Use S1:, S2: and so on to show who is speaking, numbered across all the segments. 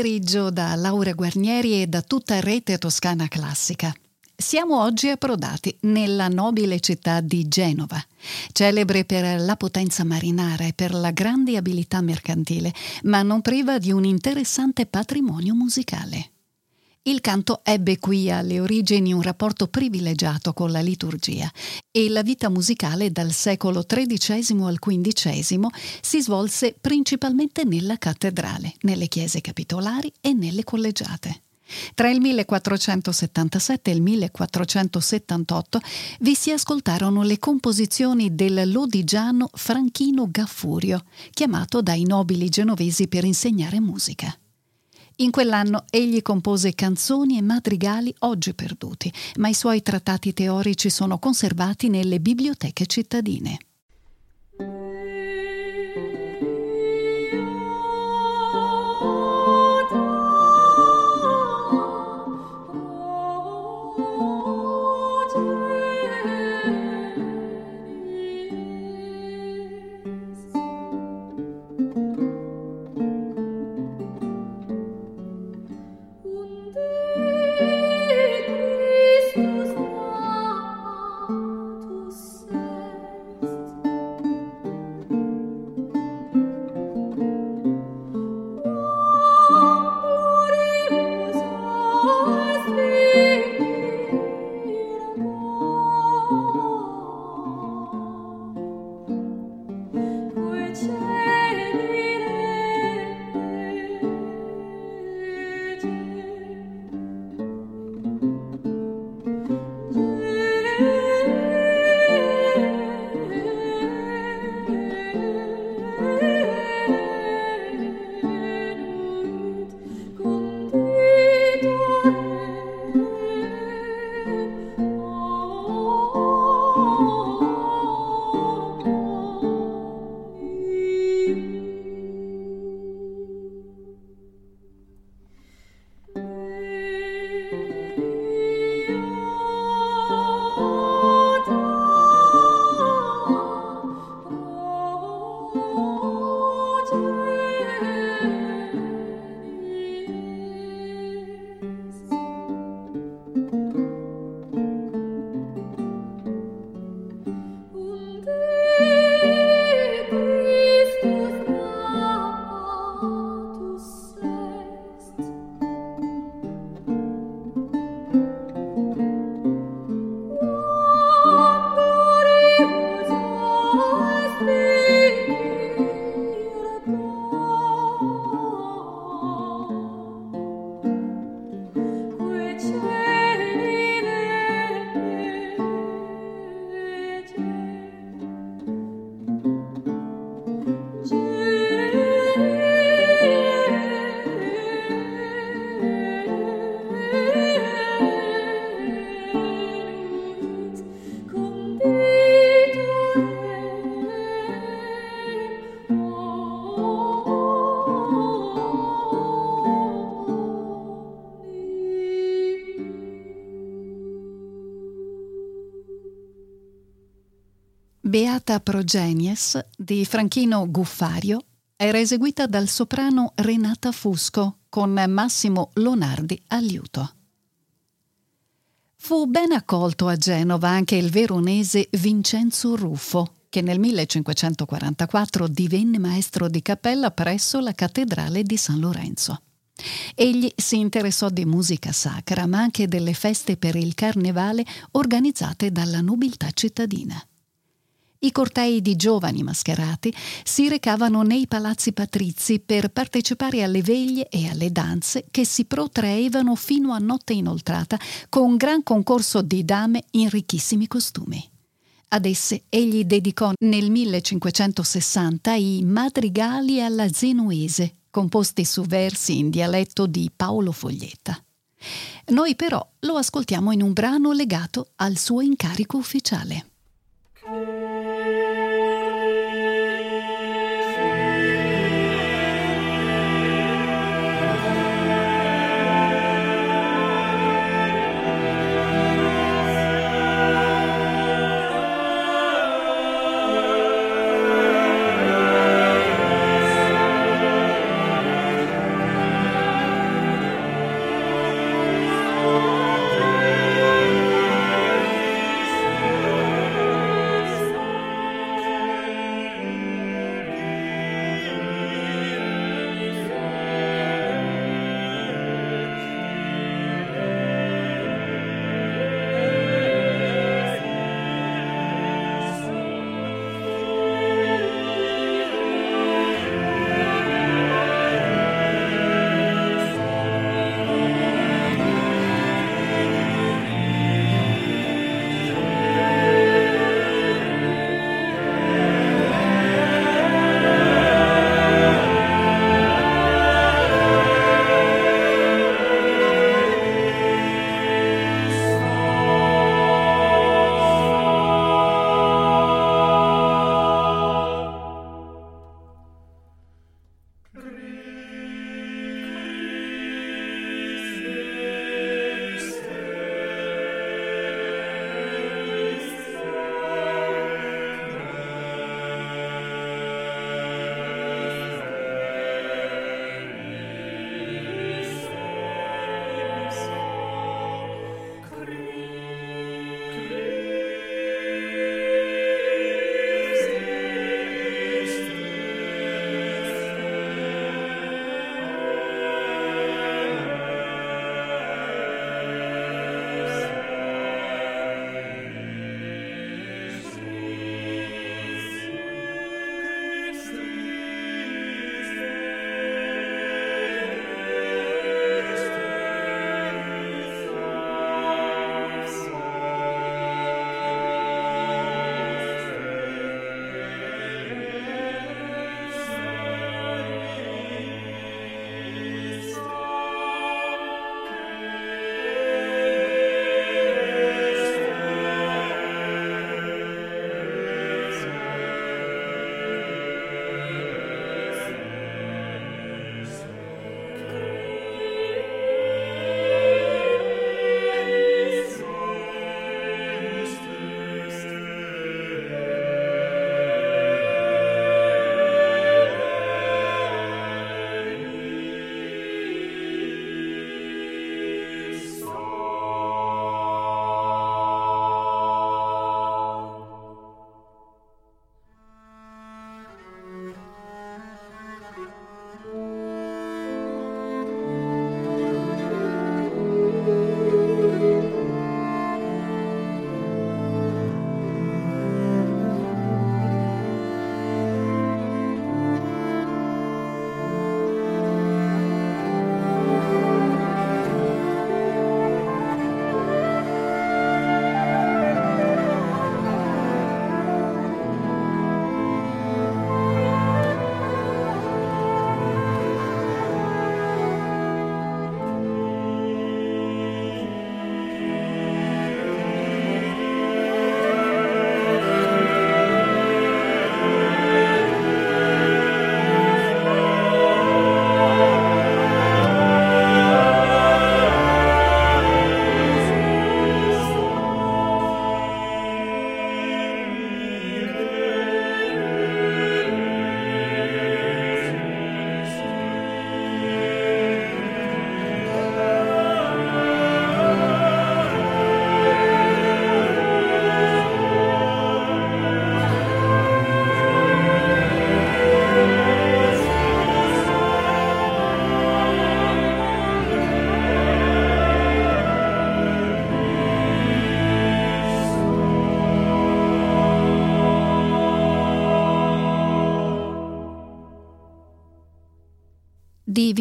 S1: Pomeriggio da Laura Guarnieri e da tutta Rete Toscana Classica. Siamo oggi approdati nella nobile città di Genova, celebre per la potenza marinara e per la grande abilità mercantile, ma non priva di un interessante patrimonio musicale. Il canto ebbe qui alle origini un rapporto privilegiato con la liturgia e la vita musicale dal secolo XIII al XV si svolse principalmente nella cattedrale, nelle chiese capitolari e nelle collegiate. Tra il 1477 e il 1478 vi si ascoltarono le composizioni del lodigiano Franchino Gaffurio, chiamato dai nobili genovesi per insegnare musica. In quell'anno egli compose canzoni e madrigali oggi perduti, ma i suoi trattati teorici sono conservati nelle biblioteche cittadine. Beata Progenies di Franchino Guffario era eseguita dal soprano Renata Fusco con Massimo Lonardi al. Fu ben accolto a Genova anche il veronese Vincenzo Ruffo, che nel 1544 divenne maestro di cappella presso la cattedrale di San Lorenzo. Egli si interessò di musica sacra, ma anche delle feste per il carnevale organizzate dalla nobiltà cittadina. I cortei di giovani mascherati si recavano nei palazzi patrizi per partecipare alle veglie e alle danze che si protraevano fino a notte inoltrata con gran concorso di dame in ricchissimi costumi. Ad esse egli dedicò nel 1560 i Madrigali alla Genuese, composti su versi in dialetto di Paolo Foglietta. Noi però lo ascoltiamo in un brano legato al suo incarico ufficiale.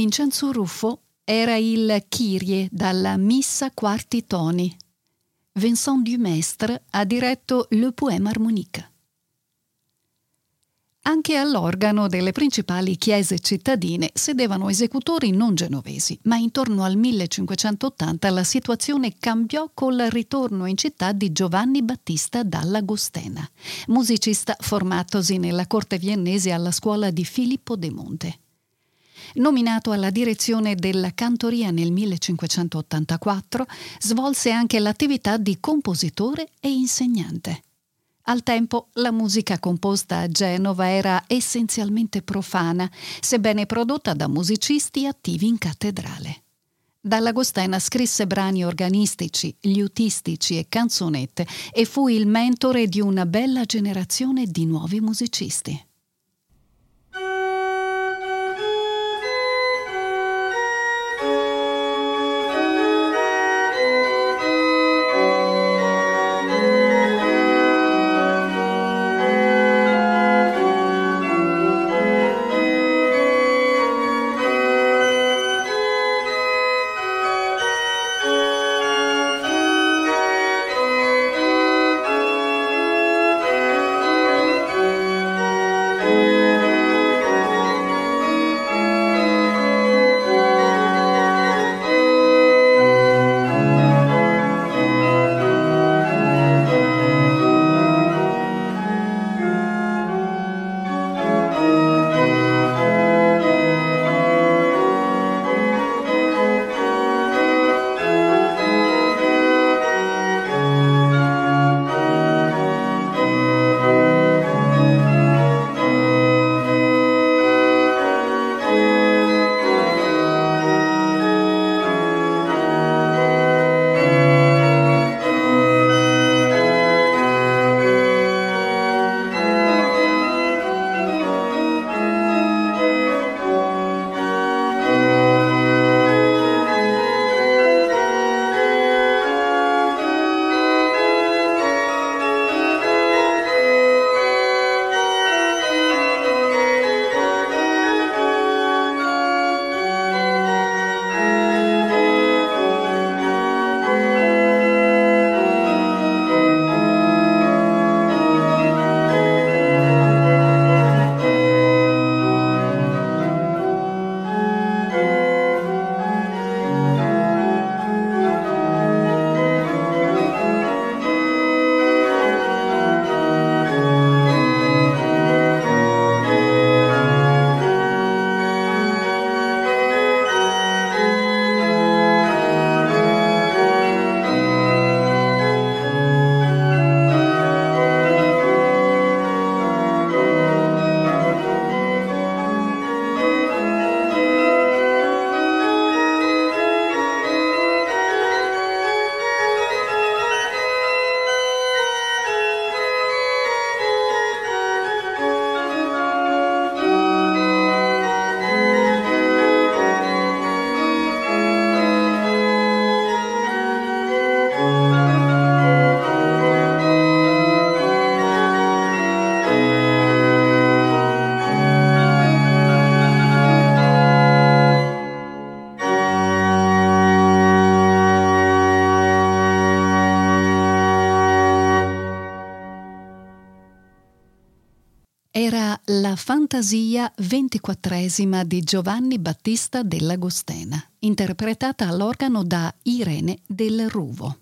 S1: Vincenzo Ruffo era il Kyrie dalla Missa Quarti Toni. Vincent Dumestre ha diretto Le Poème Harmonique. Anche all'organo delle principali chiese cittadine sedevano esecutori non genovesi, ma intorno al 1580 la situazione cambiò col ritorno in città di Giovanni Battista dall'Agostena, musicista formatosi nella corte viennese alla scuola di Filippo de Monte. Nominato alla direzione della cantoria nel 1584, svolse anche l'attività di compositore e insegnante. Al tempo la musica composta a Genova era essenzialmente profana, sebbene prodotta da musicisti attivi in cattedrale. Dall'Agostena scrisse brani organistici, liutistici e canzonette e fu il mentore di una bella generazione di nuovi musicisti. Fantasia ventiquattresima di Giovanni Battista dell'Agostena, interpretata all'organo da Irene del Ruvo.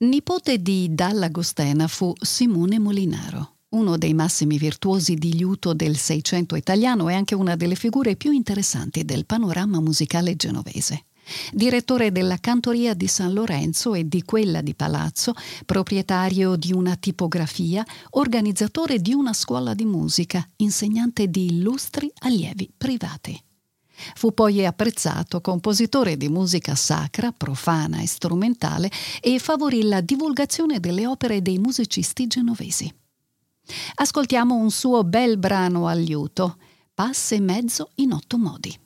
S1: Nipote di Dall'Agostena fu Simone Molinaro, uno dei massimi virtuosi di liuto del Seicento italiano e anche una delle figure più interessanti del panorama musicale genovese direttore della cantoria di San Lorenzo e di quella di Palazzo, proprietario di una tipografia, organizzatore di una scuola di musica, insegnante di illustri allievi privati. Fu poi apprezzato compositore di musica sacra, profana e strumentale e favorì la divulgazione delle opere dei musicisti genovesi. Ascoltiamo un suo bel brano al liuto, Passe mezzo in otto modi.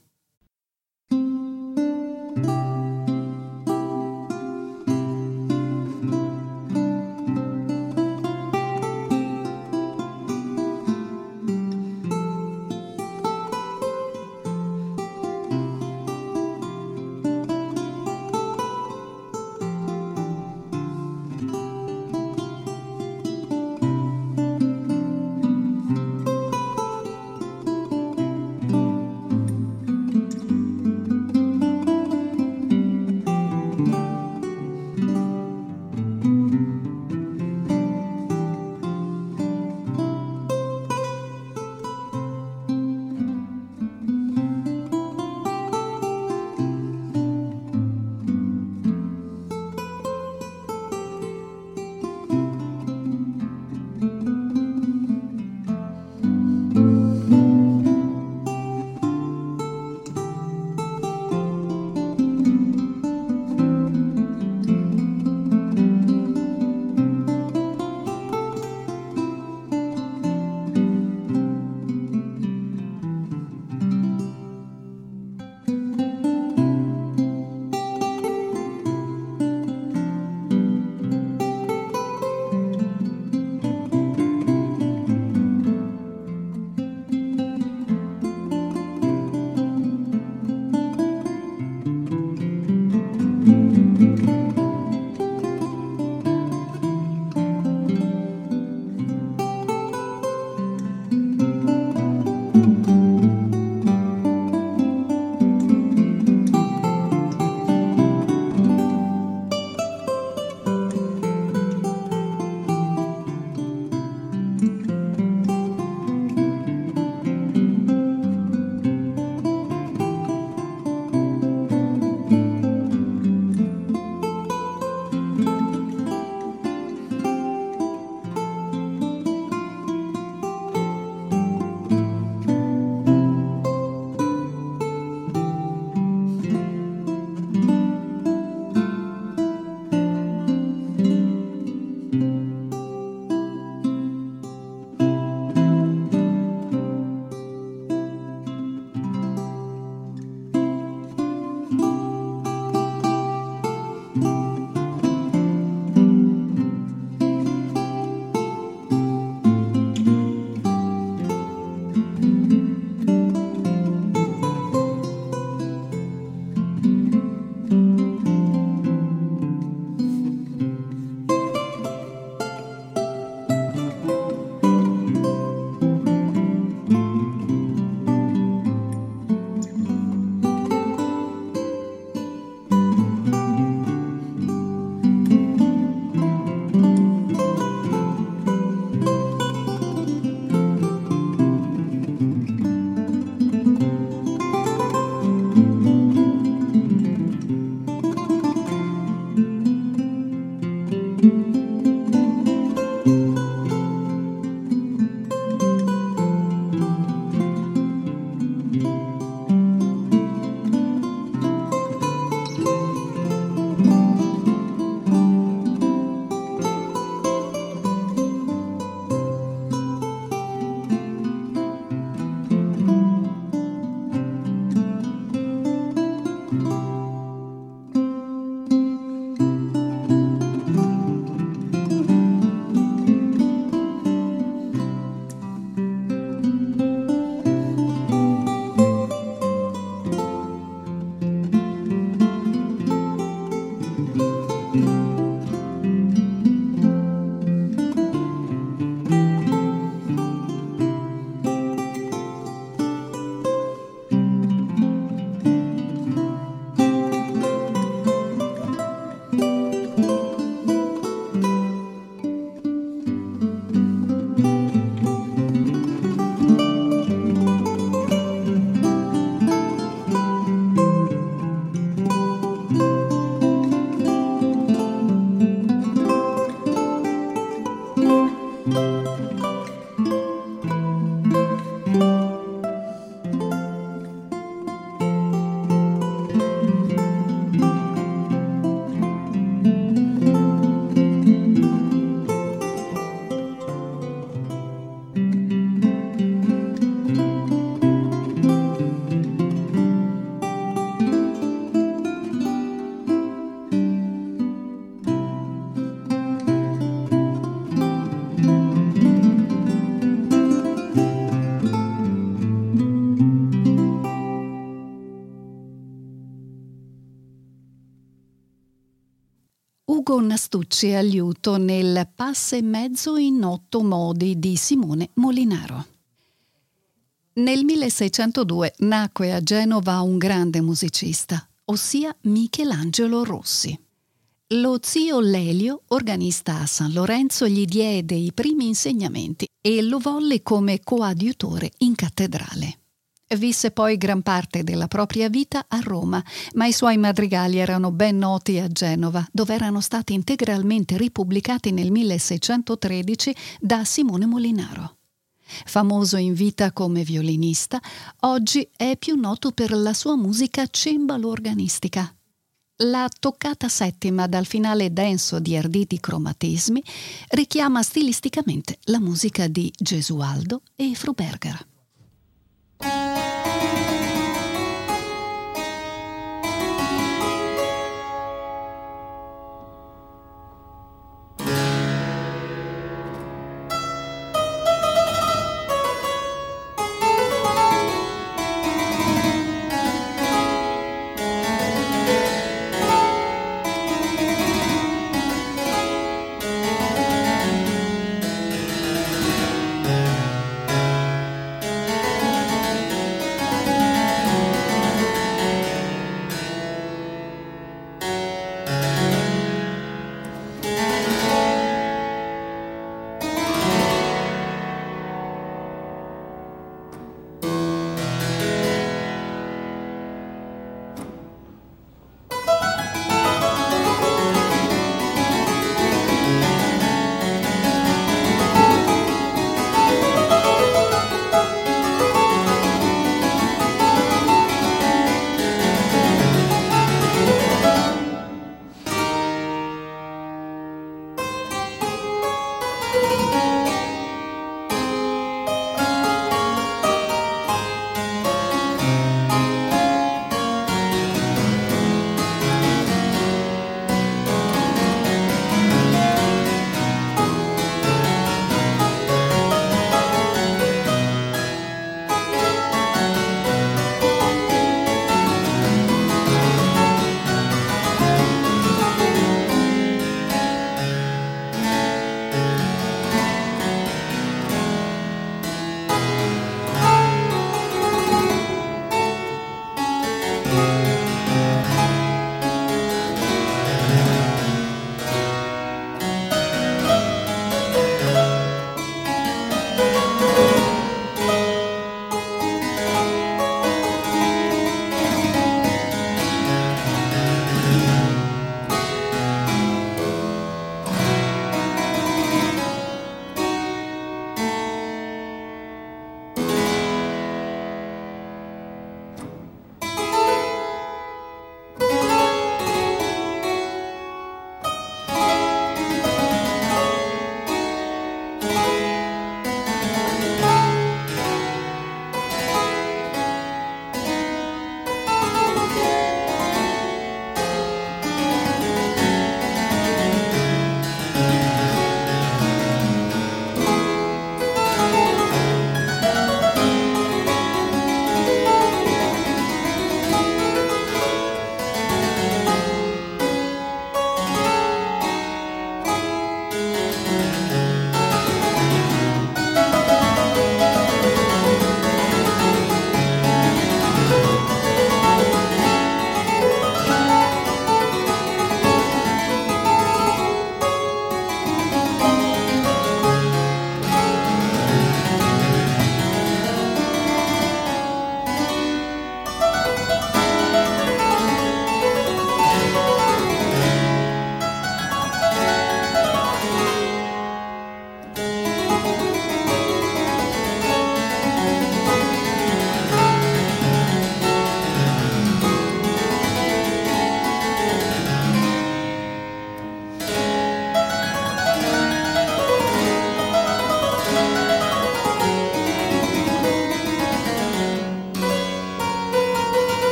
S1: Nastucci a liuto nel Passe e mezzo in otto modi di Simone Molinaro. Nel 1602 nacque a Genova un grande musicista, ossia Michelangelo Rossi. Lo zio Lelio, organista a San Lorenzo, gli diede i primi insegnamenti e lo volle come coadiutore in cattedrale. Visse poi gran parte della propria vita a Roma, ma i suoi madrigali erano ben noti a Genova, dove erano stati integralmente ripubblicati nel 1613 da Simone Molinaro. Famoso in vita come violinista, oggi è più noto per la sua musica cembalo-organistica. La toccata settima dal finale denso di arditi cromatismi richiama stilisticamente la musica di Gesualdo e Fruberger.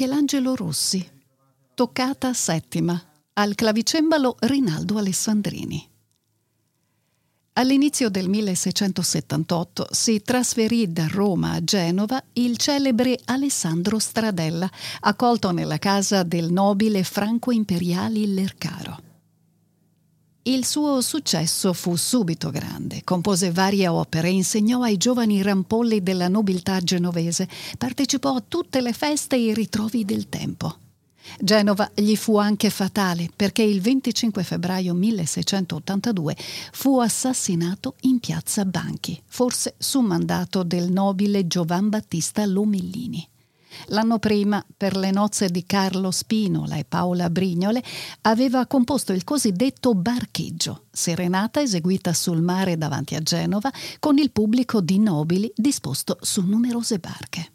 S1: Michelangelo Rossi. Toccata settima. Al clavicembalo Rinaldo Alessandrini. All'inizio del 1678 si trasferì da Roma a Genova il celebre Alessandro Stradella, accolto nella casa del nobile franco imperiale Lercaro. Il suo successo fu subito grande. Compose varie opere, insegnò ai giovani rampolli della nobiltà genovese, partecipò a tutte le feste e i ritrovi del tempo. Genova gli fu anche fatale perché il 25 febbraio 1682 fu assassinato in piazza Banchi, forse su mandato del nobile Giovan Battista Lomellini. L'anno prima, per le nozze di Carlo Spinola e Paola Brignole, aveva composto il cosiddetto barcheggio, serenata eseguita sul mare davanti a Genova, con il pubblico di nobili disposto su numerose barche.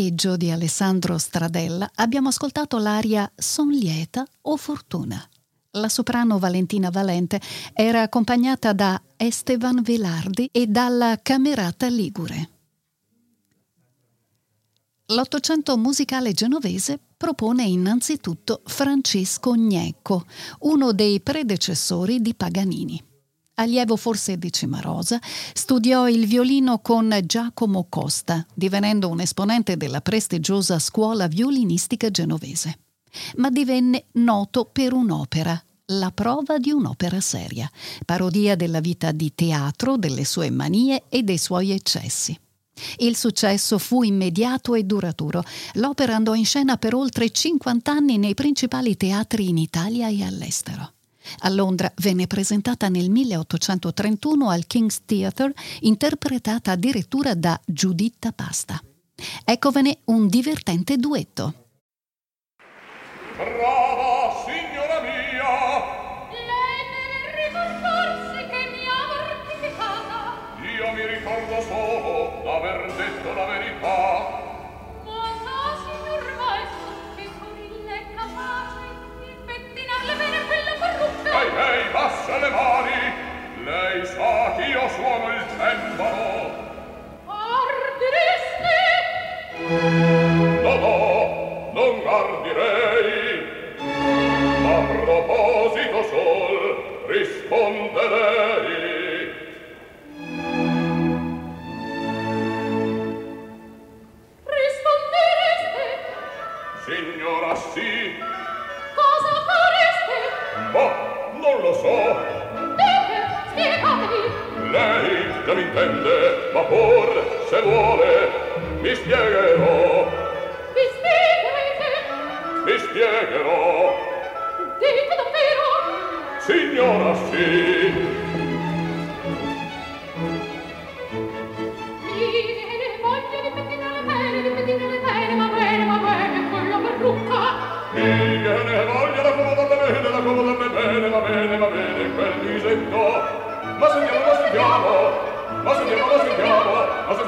S1: Barcheggio di Alessandro Stradella abbiamo ascoltato l'aria Son lieta o fortuna. La soprano Valentina Valente era accompagnata da Esteban Velardi e dalla Camerata Ligure. L'Ottocento musicale genovese propone innanzitutto Francesco Gnecco, uno dei predecessori di Paganini allievo forse di Cimarosa, studiò il violino con Giacomo Costa, divenendo un esponente della prestigiosa scuola violinistica genovese. Ma divenne noto per un'opera, la prova di un'opera seria, parodia della vita di teatro, delle sue manie e dei suoi eccessi. Il successo fu immediato e duraturo. L'opera andò in scena per oltre 50 anni nei principali teatri in Italia e all'estero. A Londra venne presentata nel 1831 al King's Theatre, interpretata addirittura da Giuditta Pasta. Eccovene un divertente duetto.
S2: Brava, intende, ma pur se vuole mi spiegherò.
S3: Mi spiegherete?
S2: Mi spiegherò.
S3: Dite davvero?
S2: Signora, sì.
S3: Mi viene voglia di pettinare bene, di pettinare bene, ma bene, ma bene, quella parrucca.
S2: Mi viene voglia da comodarla bene, da comodarla bene, va bene, va bene, quel visetto. Ma signora, ma signora,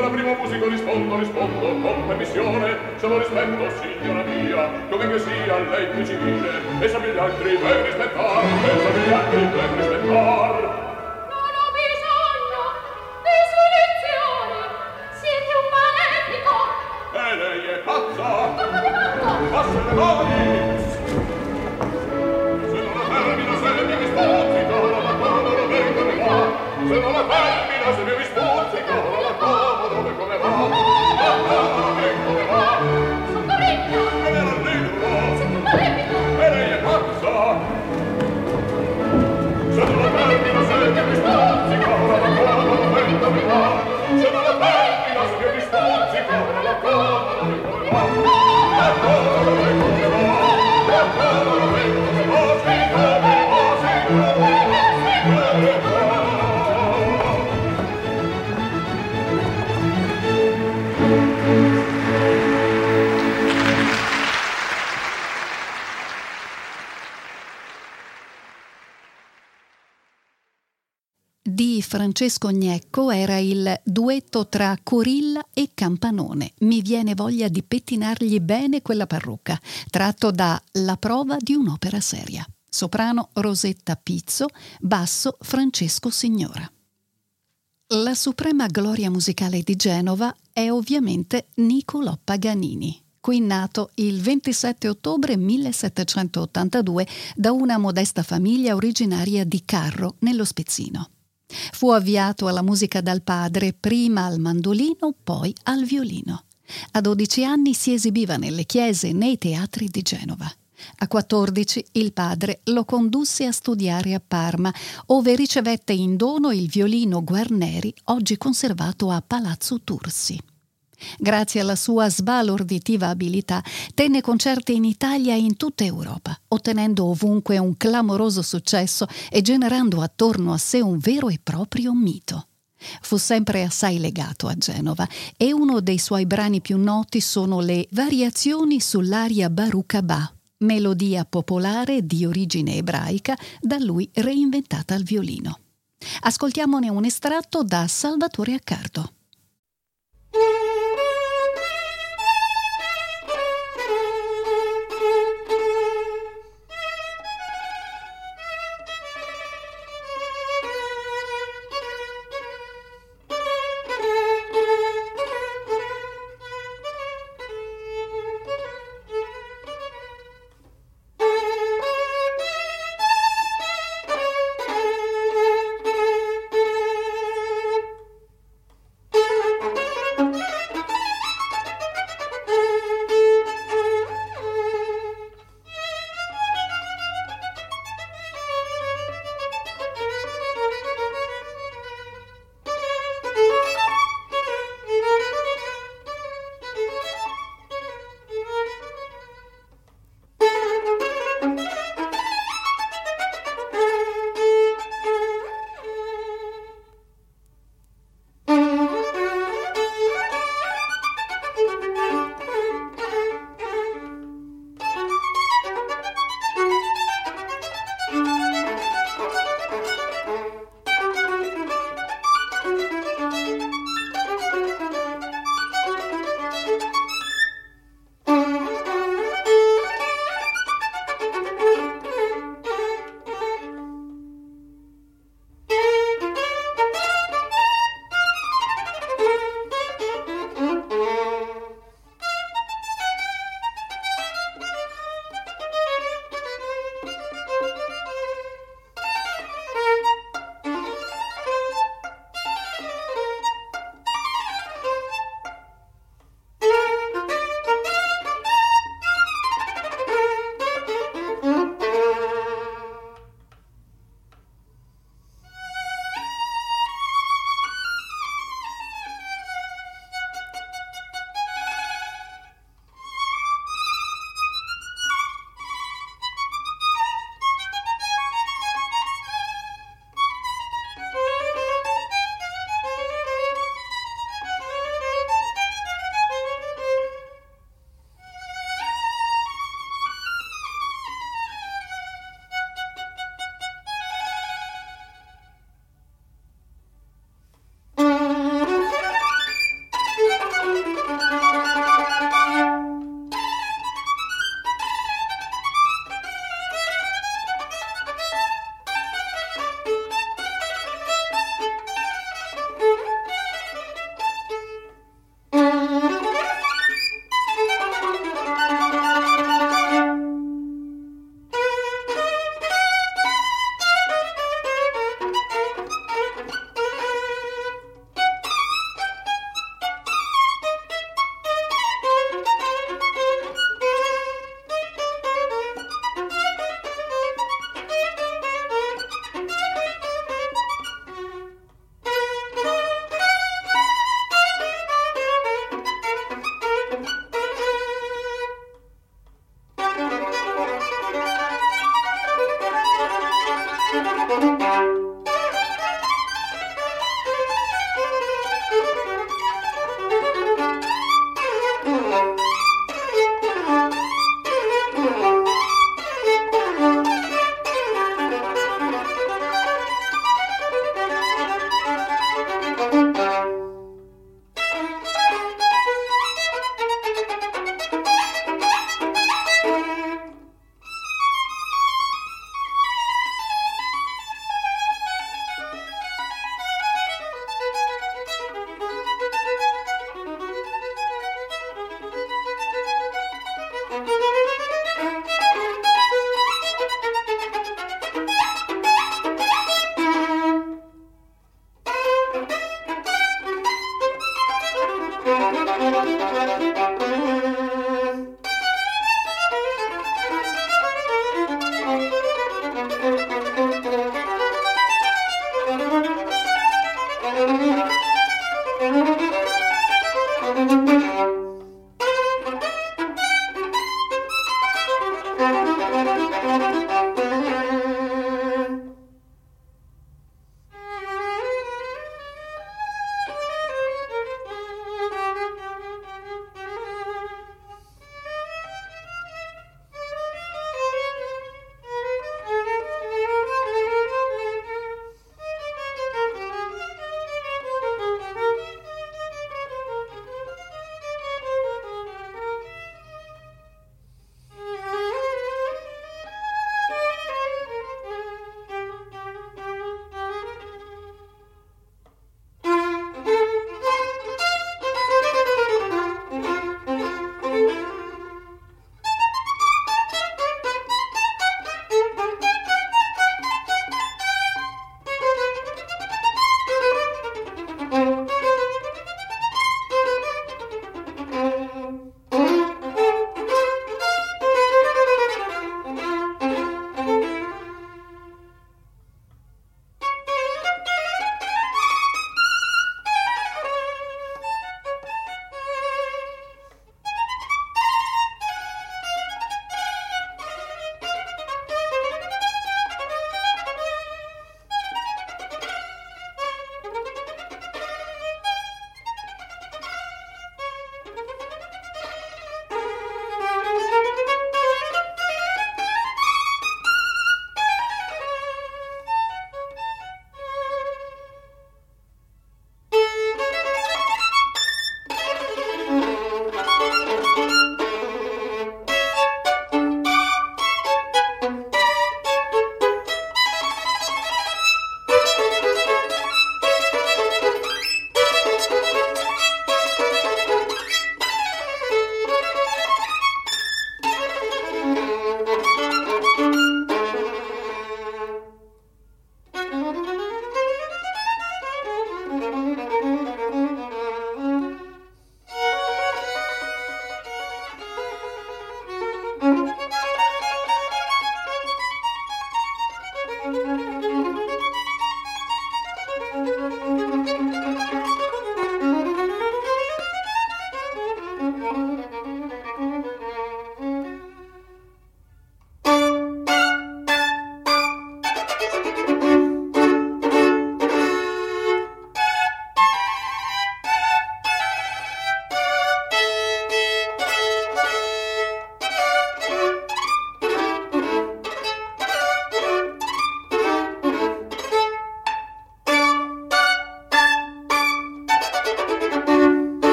S2: signora primo musico rispondo, rispondo con permissione, solo rispetto, signora mia, come che sia lei più civile, e sa gli altri ben rispettar, e sa gli altri ben rispettar.
S1: Francesco Gnecco era il duetto tra Corilla e Campanone. Mi viene voglia di pettinargli bene quella parrucca, tratto da La prova di un'opera seria. Soprano Rosetta Pizzo, basso Francesco Signora. La suprema gloria musicale di Genova è ovviamente Niccolò Paganini, qui nato il 27 ottobre 1782 da una modesta famiglia originaria di Carro, nello Spezzino. Fu avviato alla musica dal padre, prima al mandolino, poi al violino. A 12 anni si esibiva nelle chiese e nei teatri di Genova. A 14 il padre lo condusse a studiare a Parma, ove ricevette in dono il violino Guarneri, oggi conservato a Palazzo Tursi. Grazie alla sua sbalorditiva abilità, tenne concerti in Italia e in tutta Europa, ottenendo ovunque un clamoroso successo e generando attorno a sé un vero e proprio mito. Fu sempre assai legato a Genova e uno dei suoi brani più noti sono le Variazioni sull'aria Barucabà, melodia popolare di origine ebraica da lui reinventata al violino. Ascoltiamone un estratto da Salvatore Accardo.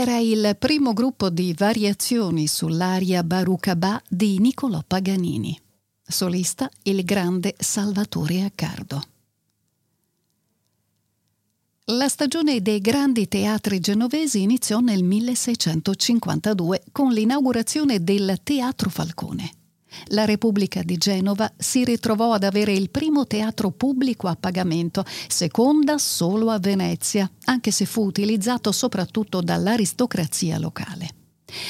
S1: Il primo gruppo di variazioni sull'aria Barucabà di Niccolò Paganini. Solista il grande Salvatore Accardo. La stagione dei grandi teatri genovesi iniziò nel 1652 con l'inaugurazione del Teatro Falcone. La Repubblica di Genova si ritrovò ad avere il primo teatro pubblico a pagamento, seconda solo a Venezia, anche se fu utilizzato soprattutto dall'aristocrazia locale.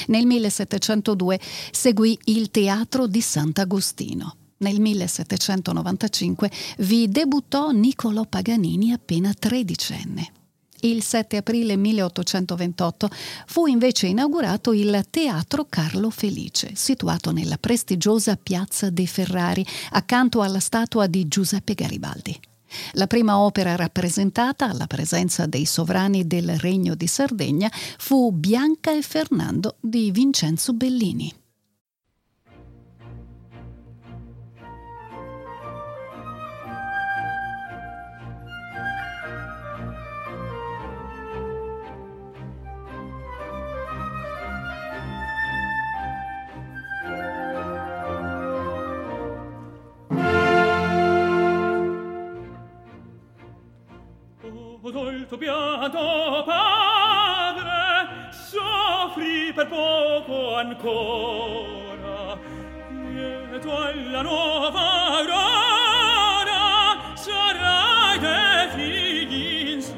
S1: Nel 1702 seguì il Teatro di Sant'Agostino. Nel 1795 vi debuttò Niccolò Paganini appena tredicenne il 7 aprile 1828 fu invece inaugurato il Teatro Carlo Felice, situato nella prestigiosa Piazza dei Ferrari, accanto alla statua di Giuseppe Garibaldi. La prima opera rappresentata alla presenza dei sovrani del Regno di Sardegna fu Bianca e Fernando di Vincenzo Bellini.
S4: molto pianto padre soffri per poco ancora. Lieto alla nuova aurora sarai te figli in sé.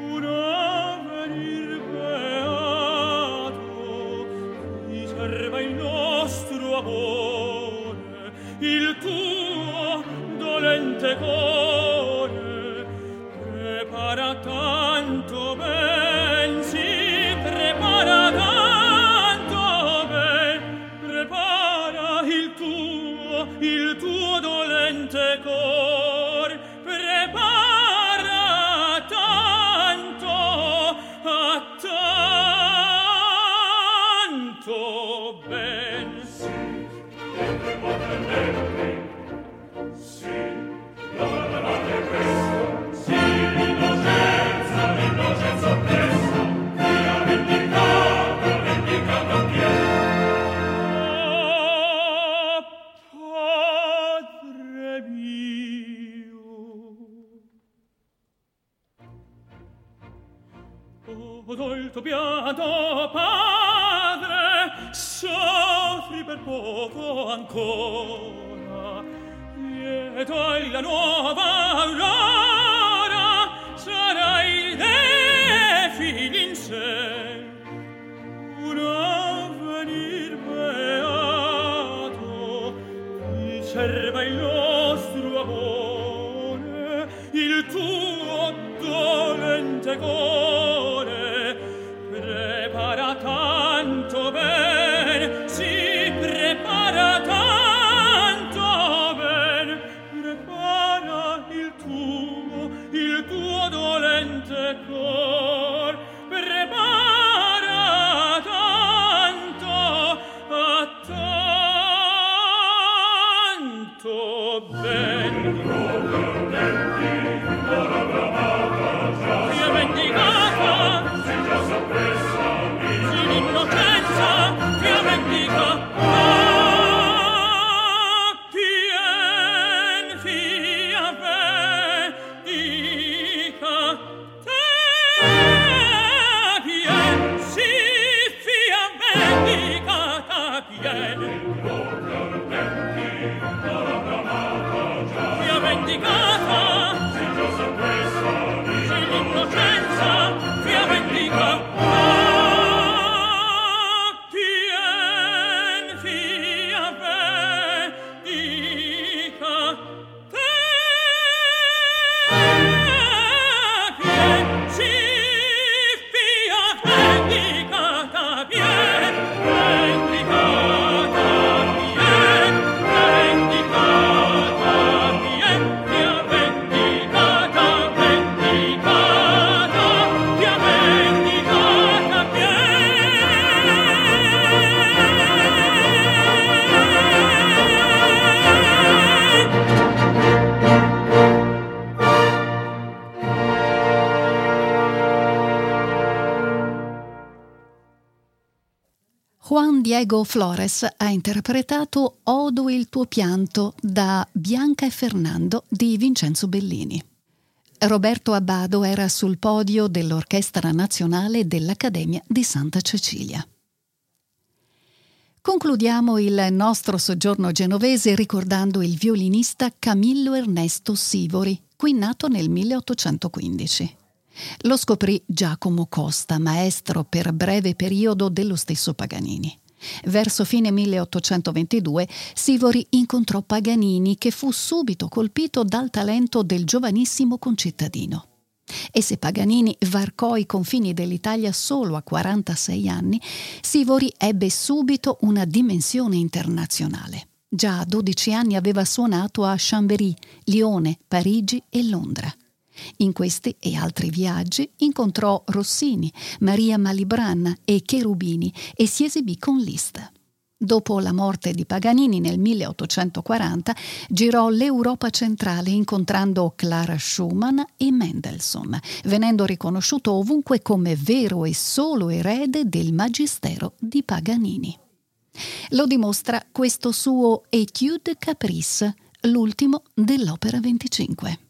S4: Un avvenir beato riserva il nostro amore il tuo dolente cuore. Tanto ben ancora lieto è la nuova
S1: Diego Flores ha interpretato Odo il tuo pianto da Bianca e Fernando di Vincenzo Bellini. Roberto Abbado era sul podio dell'Orchestra Nazionale dell'Accademia di Santa Cecilia. Concludiamo il nostro soggiorno genovese ricordando il violinista Camillo Ernesto Sivori, qui nato nel 1815. Lo scoprì Giacomo Costa, maestro per breve periodo dello stesso Paganini. Verso fine 1822 Sivori incontrò Paganini che fu subito colpito dal talento del giovanissimo concittadino. E se Paganini varcò i confini dell'Italia solo a 46 anni, Sivori ebbe subito una dimensione internazionale. Già a 12 anni aveva suonato a Chambéry, Lione, Parigi e Londra. In questi e altri viaggi incontrò Rossini, Maria Malibran e Cherubini e si esibì con Liszt. Dopo la morte di Paganini nel 1840 girò l'Europa centrale incontrando Clara Schumann e Mendelssohn, venendo riconosciuto ovunque come vero e solo erede del magistero di Paganini. Lo dimostra questo suo Etude Caprice, l'ultimo dell'opera 25.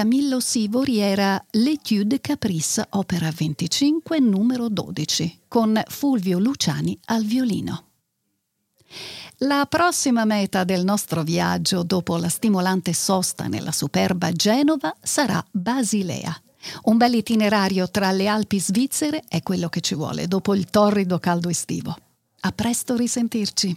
S1: Camillo Sivori era L'Etude Caprice, opera 25, numero 12, con Fulvio Luciani al violino. La prossima meta del nostro viaggio, dopo la stimolante sosta nella superba Genova, sarà Basilea. Un bel itinerario tra le Alpi svizzere è quello che ci vuole dopo il torrido caldo estivo. A presto risentirci.